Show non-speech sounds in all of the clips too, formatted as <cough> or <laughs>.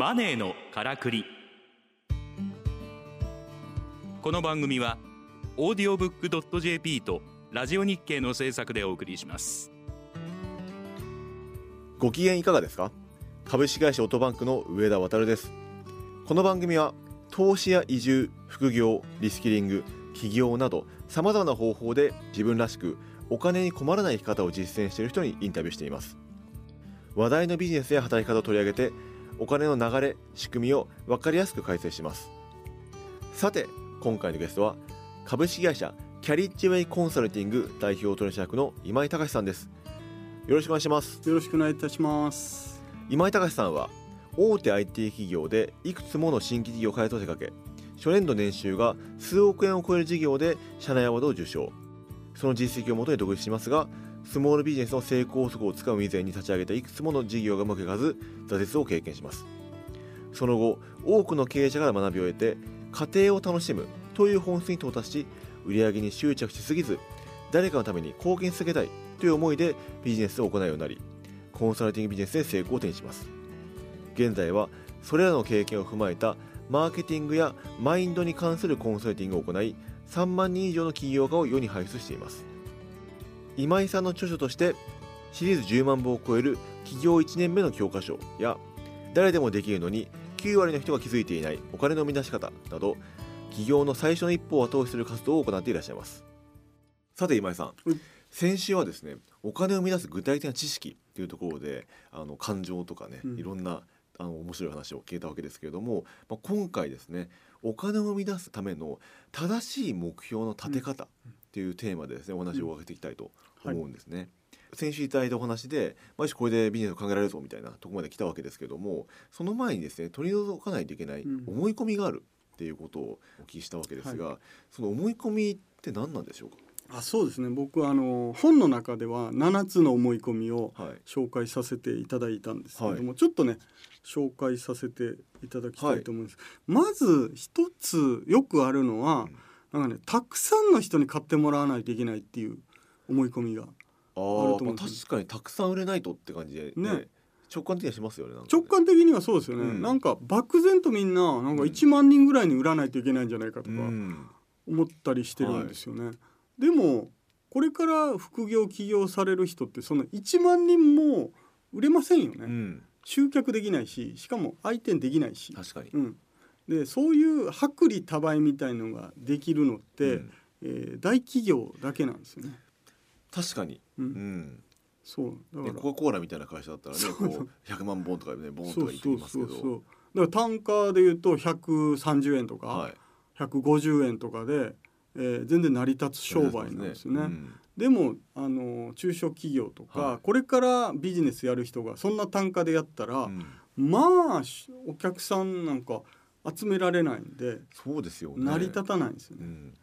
マネーのからくり。この番組はオーディオブックドット JP とラジオ日経の制作でお送りします。ご機嫌いかがですか？株式会社オートバンクの上田渉です。この番組は投資や移住副業リスキリング起業などさまざまな方法で自分らしくお金に困らない生き方を実践している人にインタビューしています。話題のビジネスや働き方を取り上げてお金の流れ仕組みを分かりやすく解説します。さて今回のゲストは株式会社キャリッジウェイコンサルティング代表取締役の今井隆さんです。よろしくお願いします。よろしくお願いいたします。今井隆さんは大手 IT 企業でいくつもの新規事業開発を手掛け初年度年収が数億円を超える事業で社内アワードを受賞。その実績をもとに独立しますがスモールビジネスの成功則をつかむ以前に立ち上げたいくつもの事業がうまくいかず挫折を経験します。その後多くの経営者から学びを得て家庭を楽しむという本質に到達し売上に執着しすぎず誰かのために貢献し続けたいという思いでビジネスを行うようになりコンサルティングビジネスで成功を手にします。現在はそれらの経験を踏まえたマーケティングやマインドに関するコンサルティングを行い3万人以上の起業家を世に輩出しています。今井さんの著書としてシリーズ10万部を超える起業1年目の教科書や誰でもできるのに9割の人が気づいていないお金の生み出し方など起業の最初の一歩を後押しする活動を行っていらっしゃいます。さて今井さん、うん。先週はですねお金を生み出す具体的な知識というところであの感情とかね、うん。いろんなあの面白い話を聞いたわけですけれども、まあ、今回ですねお金を生み出すための正しい目標の立て方っていうテーマでですねお話を伺っていきたいと思うんですね。先週いただいたお話で、まあ、よしこれでビジネスを考えられるぞみたいなところまで来たわけですけどもその前にですね取り除かないといけないうん。思い込みがあるっていうことをお聞きしたわけですが、その思い込みって何なんでしょうあそうですね。僕はあの本の中では7つの思い込みをかはい。紹介させていただいたんですけれども、ちょっとね紹介させていただきたいと思います、まず一つよくあるのは、なんかねたくさんの人に買ってもらわないといけないっていう思い込みがああると思うんです確かにたくさん売れないとって感じで、ね。ね直感的にはしますよねね。直感的にはそうですよね、うん。なんか漠然とみんななんか1万人ぐらいに売らないといけないんじゃないかとかうん。思ったりしてるんですよね、でもこれから副業起業される人ってその1万人も売れませんよね、うん。集客できないししかも相手にできないし、確かに、うん、でそういう薄利多売みたいのができるのって、うん。えー大企業だけなんですよね。確かに、ううん。んそう。だね、から、コカ・コーラみたいな会社だったらねこう100万本とかねボンとか言ってますけど。そうそうだから単価で言うと130円とか、はい。150円とかで、えー全然成り立つ商売なんですよね。うん。でもあの中小企業とか、はい。これからビジネスやる人がそんな単価でやったら、うん。まあしお客さんなんか集められないんでそうですよね。成り立たないんですよね。うん。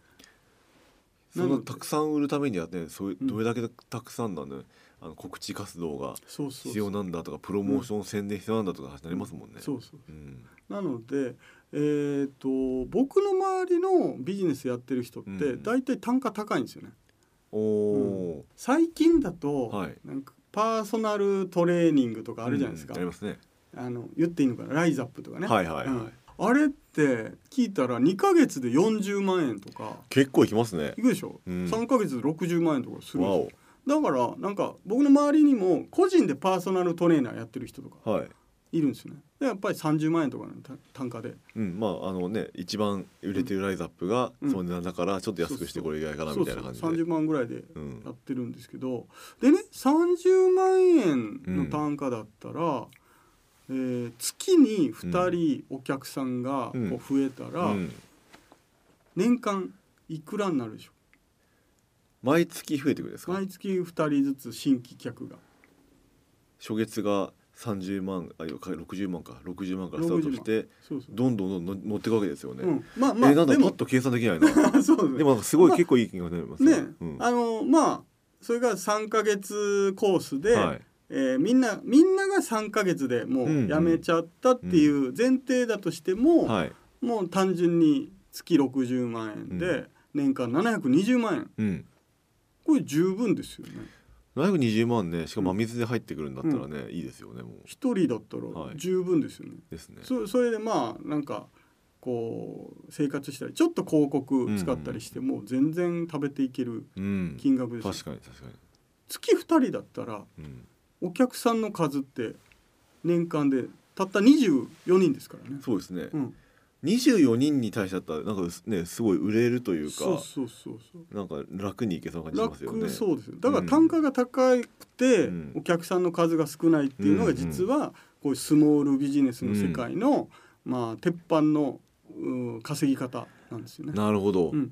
そのたくさん売るためにはねそういううん。どれだけたくさんのね、あの告知活動がそうそう必要なんだとかプロモーション、宣伝必要なんだとか話になりますもんね。そうそうう。ん。なので、えー、と僕の周りのビジネスやってる人ってうん。大体単価高いんですよね。おお最近だと、はい。なんかパーソナルトレーニングとかあるじゃないですか、うん。ありますね。あの言っていいのかな？ライズアップとかね、はいはいはい。うんあれって聞いたら2ヶ月で40万円とか。結構いきますね。い。くでしょ、うん。3ヶ月で60万円とかするだからなんか僕の周りにも個人でパーソナルトレーナーやってる人とかい。いるんですよね。でやっぱり30万円とかの単単価で。うん、まああのね一番売れてるライズアップが、うん。そんなだからちょっと安くしてこれぐらいかなみたいな感じで。そうそう30万ぐらいでうん。やってるんですけど、でね30万円の単価だったら、えー月に2人お客さんがこう増えたら、うん。年間いくらになるでしょ毎月増えてくるんですか？う毎月2人ずつ新規客が。初月が30万あいや60万か。60万からスタートしてそうそう、どんどんどん乗っていくわけですよね。うん、まあまあえなんだパッと計算できないな。<laughs> そうです。ねでもすごい結構いい金額になりますね、うん。あのまあそれが3ヶ月コースで、はい。えーみんなみんなが3ヶ月でもう辞めちゃったっていう前提だとしても、はい。もう単純に月60万円で年間720万円。うん。これ十分ですよね。720万ねしかも真水で入ってくるんだったらね、いいですよねもう。一人だったらはい。十分ですよね。ですね。そそれでまあなんかこう生活したりちょっと広告使ったりしても全然食べていけるうん。金額ですよ、確かに確かに。月2人だったらうんお客さんの数って年間でたった24人ですからね。そうですね、うん、24人に対してだったらなんかねすごい売れるというかそうそうそうそう。なんか楽にいけそうな感じしますよね。楽そうですよ。だから単価が高くて、うん。お客さんの数が少ないっていうのが実はこういうスモールビジネスの世界の、まあ鉄板のうん稼ぎ方なんですよね。なるほど、うん。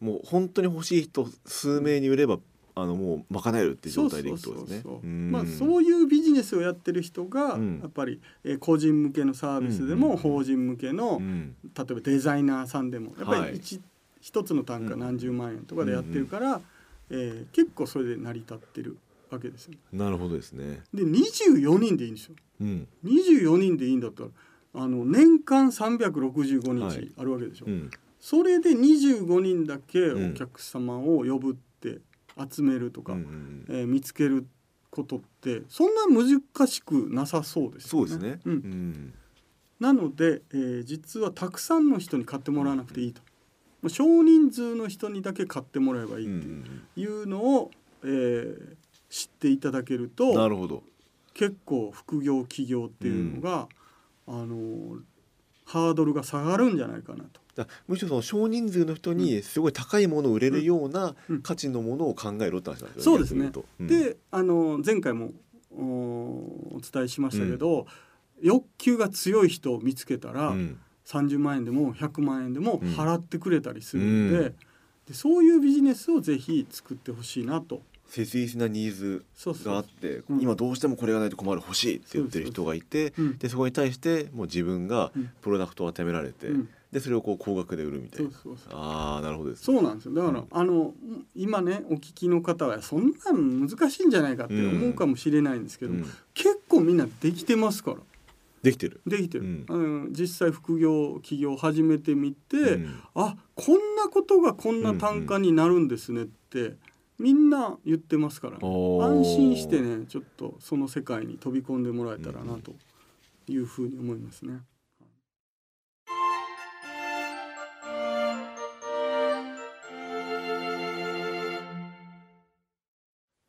もう本当に欲しい人数名に売ればあのもう賄えるっていう状態でいくとですね。まあそういうビジネスをやってる人がうん。やっぱりえー個人向けのサービスでうん。も法人向けのうん。例えばデザイナーさんでもやっぱはい。り一一つの単価うん。何十万円とかでやってるからえー結構それで成り立ってるわけですよ。なるほどですね。で24人でいいんですよ。うん。24人でいいんだったらあの年間365はい。日あるわけでしょ、うん。それで25人だけうんお客様を呼ぶって集めるとか、うんうんえー見つけることってそんな難しくなさそうですよね。そうですね。う、うん。んなので、えー実はたくさんの人に買ってもらわなくていいと、まあ少人数の人にだけ買ってもらえばいいっていうのを、えー知っていただけるなとるほど。結構副業起業っていうのが、あのーハードルが下がるんじゃないかなと。だむしろその少人数の人にすごい高いものを売れるようなうん。価値のものを考えろって話なんですよそうですね。であの前回もおお伝えしましたけど、欲求が強い人を見つけたら、うん。30万円でも100万円でもうん。払ってくれたりするんで,、うん。でそういうビジネスをぜひ作ってほしいなと。切実なニーズがあってうん。今どうしてもこれがないと困る欲しいって言ってる人がいてうん。でそこに対してもう自分がうん。プロダクトを当てめられてうん。でそれをこう高額で売るみたそいうなああなるほどですそうなんですよ。だから、うん。あの今ねお聞きの方はそんなん難しいんじゃないかって思うかもしれないんですけど、うん。結構みんなできてますから。できてる。できてる、うん。実際副業起業始めてみて、うん。あこんなことがこんな単価になるんですねって、みんな言ってますから、ね、安心してねちょっとその世界に飛び込んでもらえたらなというふうに思いますね。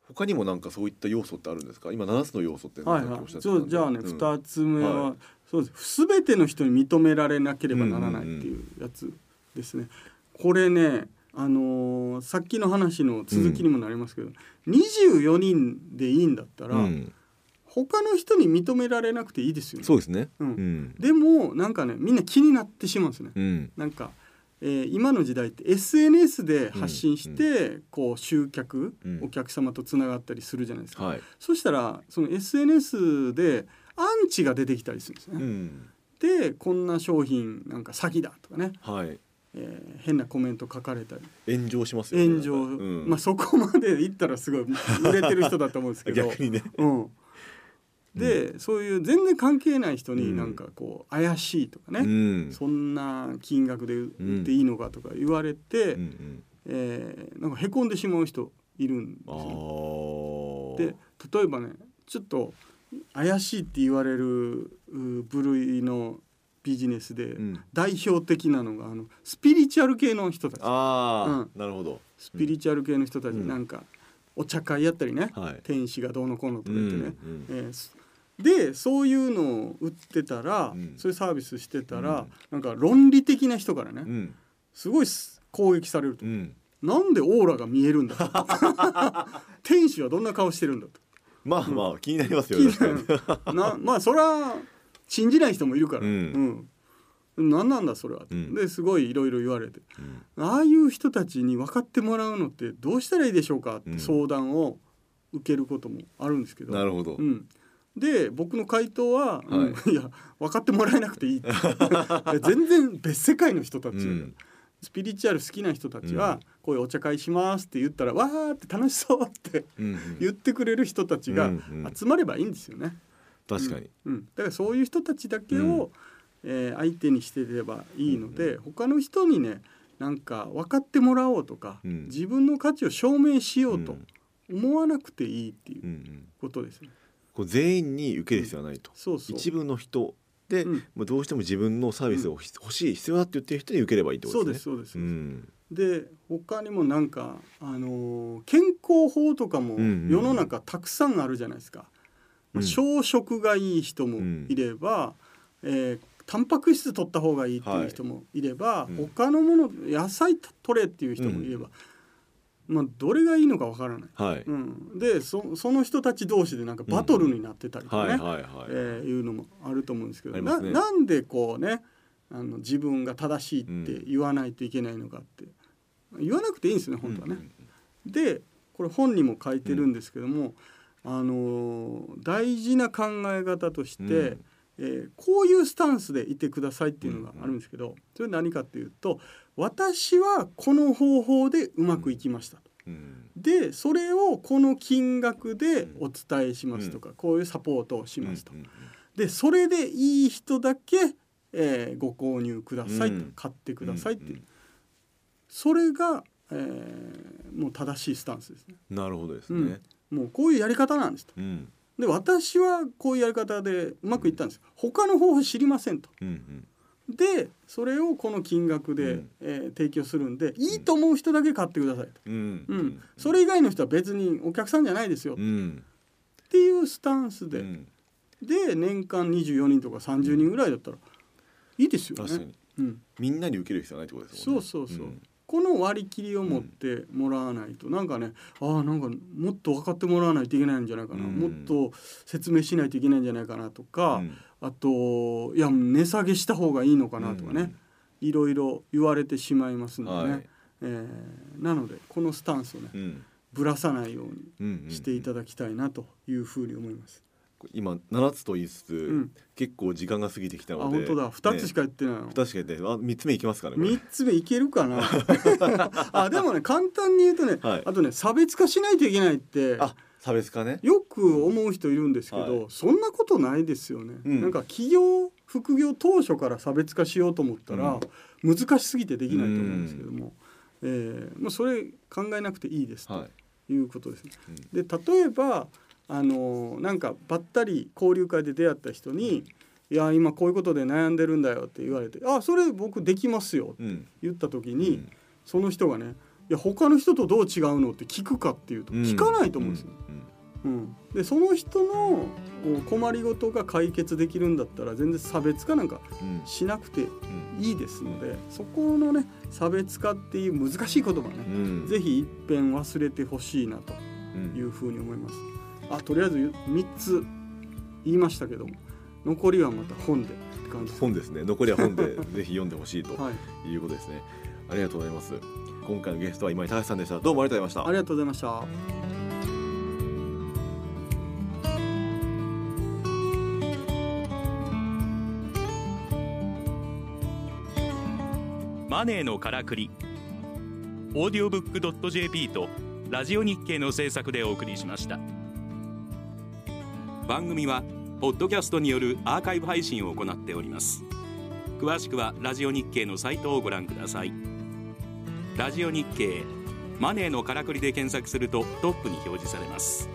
他にもなんかそういった要素ってあるんですか？今7つの要素ってはいはい。じゃあね、うん。2つ目は、はそうです。全ての人に認められなければならないっていうやつですね。これねあのーさっきの話の続きにもなりますけど、24人でいいんだったら、うん。他の人に認められなくていいですよね。そうですね。うん。うん。でもなんかねみんな気になってしまうんですね。うん。なんか、えー今の時代って SNS で発信して、こう集客、うん。お客様とつながったりするじゃないですか。はい。そしたらその SNS でアンチが出てきたりするんですね。うん。でこんな商品なんか詐欺だとかね、はいえー変なコメント書かれたり。炎上しますよね。炎上、うん。まあそこまでいったらすごい売れてる人だと思うんですけど。逆にね。うん、で、そういう全然関係ない人うん。になんかこう怪しいとかね、うん。そんな金額で売っていいのかとか言われて、うんうん。えーなんかへこんでしまう人いるんですあよ。ー。で例えばねちょっと怪しいって言われるう部類のビジネスでうん。代表的なのがあのスピリチュアル系の人たち。ああなるほど。スピリチュアル系の人たち。うん。なんかお茶会やったりね、はい。天使がどうのこうのとか言ってね、うんうんえーすでそういうのを売ってたら、うん。そういうサービスしてたら、うん。なんか論理的な人からね、うん。すごいす攻撃されると、うん。なんでオーラが見えるんだと。<laughs> 天使はどんな顔してるんだと。まあまあ気になりますよ気ねなまあそれは信じない人もいるから、うん。うん、何なんだそれは、うん。ですごいいろいろ言われて。うん。ああいう人たちに分かってもらうのってどうしたらいいでしょうかっうん。て相談を受けることもあるんですけど、なるほど。うん、で僕の回答は、うん、はい。や分かってもらえなくていい <laughs> 全然別世界の人たち、うん。スピリチュアル好きな人たちうん。は、こういうお茶会しますって言ったらわーって楽しそうってうん。言ってくれる人たちがうんうん。集まればいいんですよね。確かに。うん、だからそういう人たちだけを、えー相手にしてればいいので、他の人にねなんか分かってもらおうとか、うん。自分の価値を証明しようとうん。思わなくていいっていうんううん。ことですね。こう全員に受ける必要はないと、そうそう。一部の人で、うん。もうどうしても自分のサービスを欲しい必要だって言ってる人に受ければいいってこそうとでですすそうです。ね。で他にもなんかあのー健康法とかもうんうん。世の中たくさんあるじゃないですか。まあうん。小食がいい人もいれば、えータンパク質取った方がいいっていう人もいれば、うん。他のもの野菜取れっていう人もいれば、まあどれがいいのかわからない。はい、うん、でそその人たち同士でなんかバトルになってたりとかね、はいうのもあると思うんですけどね。なんでこうねあの自分が正しいって言わないといけないのかって、言わなくていいんですね本当はね。でこれ本にも書いてるんですけども、あのー大事な考え方として、うん。えーこういうスタンスでいてくださいっていうのがあるんですけど、それ何かっていうと私はこの方法でうまくいきましたと。うん。でそれをこの金額でお伝えしますとか、こういうサポートをしますと。うんうんでそれでいい人だけ、えーご購入くださいと、うん。買ってくださいっていう、うんそれが、えーもう正しいスタンスですね。なるほどですね。もうこういうやり方なんですと。うん。で私はこういうやり方でうまくいったんです他の方法知りませんと。うんうん。でそれをこの金額で、うん。えー提供するんでいいと思う人だけ買ってくださいと。うん。うん、それ以外の人は別にお客さんじゃないですよ。っうん。ていうスタンスで、うん。で年間24人とか30人ぐらいだったらいいですよね。うん、みんなに受ける必要はないってことですもんね。そうそうそう、んこの割り切りを持ってもらわないと、なんかねああなんかもっと分かってもらわないといけないんじゃないかな、うん。もっと説明しないといけないんじゃないかなとか、うん。あといや値下げした方がいいのかなとかね、いろいろ言われてしまいますのでね、はい。えーなのでこのスタンスをねうん。ぶらさないようにうんうん。していただきたいなというふうに思います。今7つと言いつつ、ん。結構時間が過ぎてきたあので。本当だ。2つしか言ってないの。2つしか言ってない。あ3つ目いきますかねこれ。3つ目いけるかな。<laughs> あでもね簡単に言うとね、はい。あとね差別化しないといけないってあ差別化ね。よく思う人いるんですけど、はい。そんなことないですよね、うん。なんか企業副業当初から差別化しようと思ったら、難しすぎてできないと思うんですけども、えーまあ、それ考えなくていいですはということですね。い、で例えばあのなんかばったり交流会で出会った人に「いや今こういうことで悩んでるんだよ」って言われて「あそれ僕できますよ」って言った時に、うん。その人がね「いや他の人とどう違うの?」って聞くかっていうと聞かないと思うんですよ。うん。うん。うん、でその人の困りごとが解決できるんだったら全然差別化なんかうん。しなくてうん。いいですのでそこのね差別化っていう難しい言葉ね、うん。ぜひ一遍忘れてほしいなとうんいうふうに思います。あとりあえず3つ言いましたけども残りはまた本でって感じ。本ですね。残りは本で <laughs> ぜひ読んでほしいとはい、いうことですね。ありがとうございます。今回のゲストは今井隆さんでした。どうもありがとうございました。ありがとうございました。マネーのからくり。オーディオブックドット JP とラジオ日経の制作でお送りしました番組はポッドキャストによるアーカイブ配信を行っております。詳しくはラジオ日経のサイトをご覧ください。ラジオ日経マネーのからくりで検索するとトップに表示されます。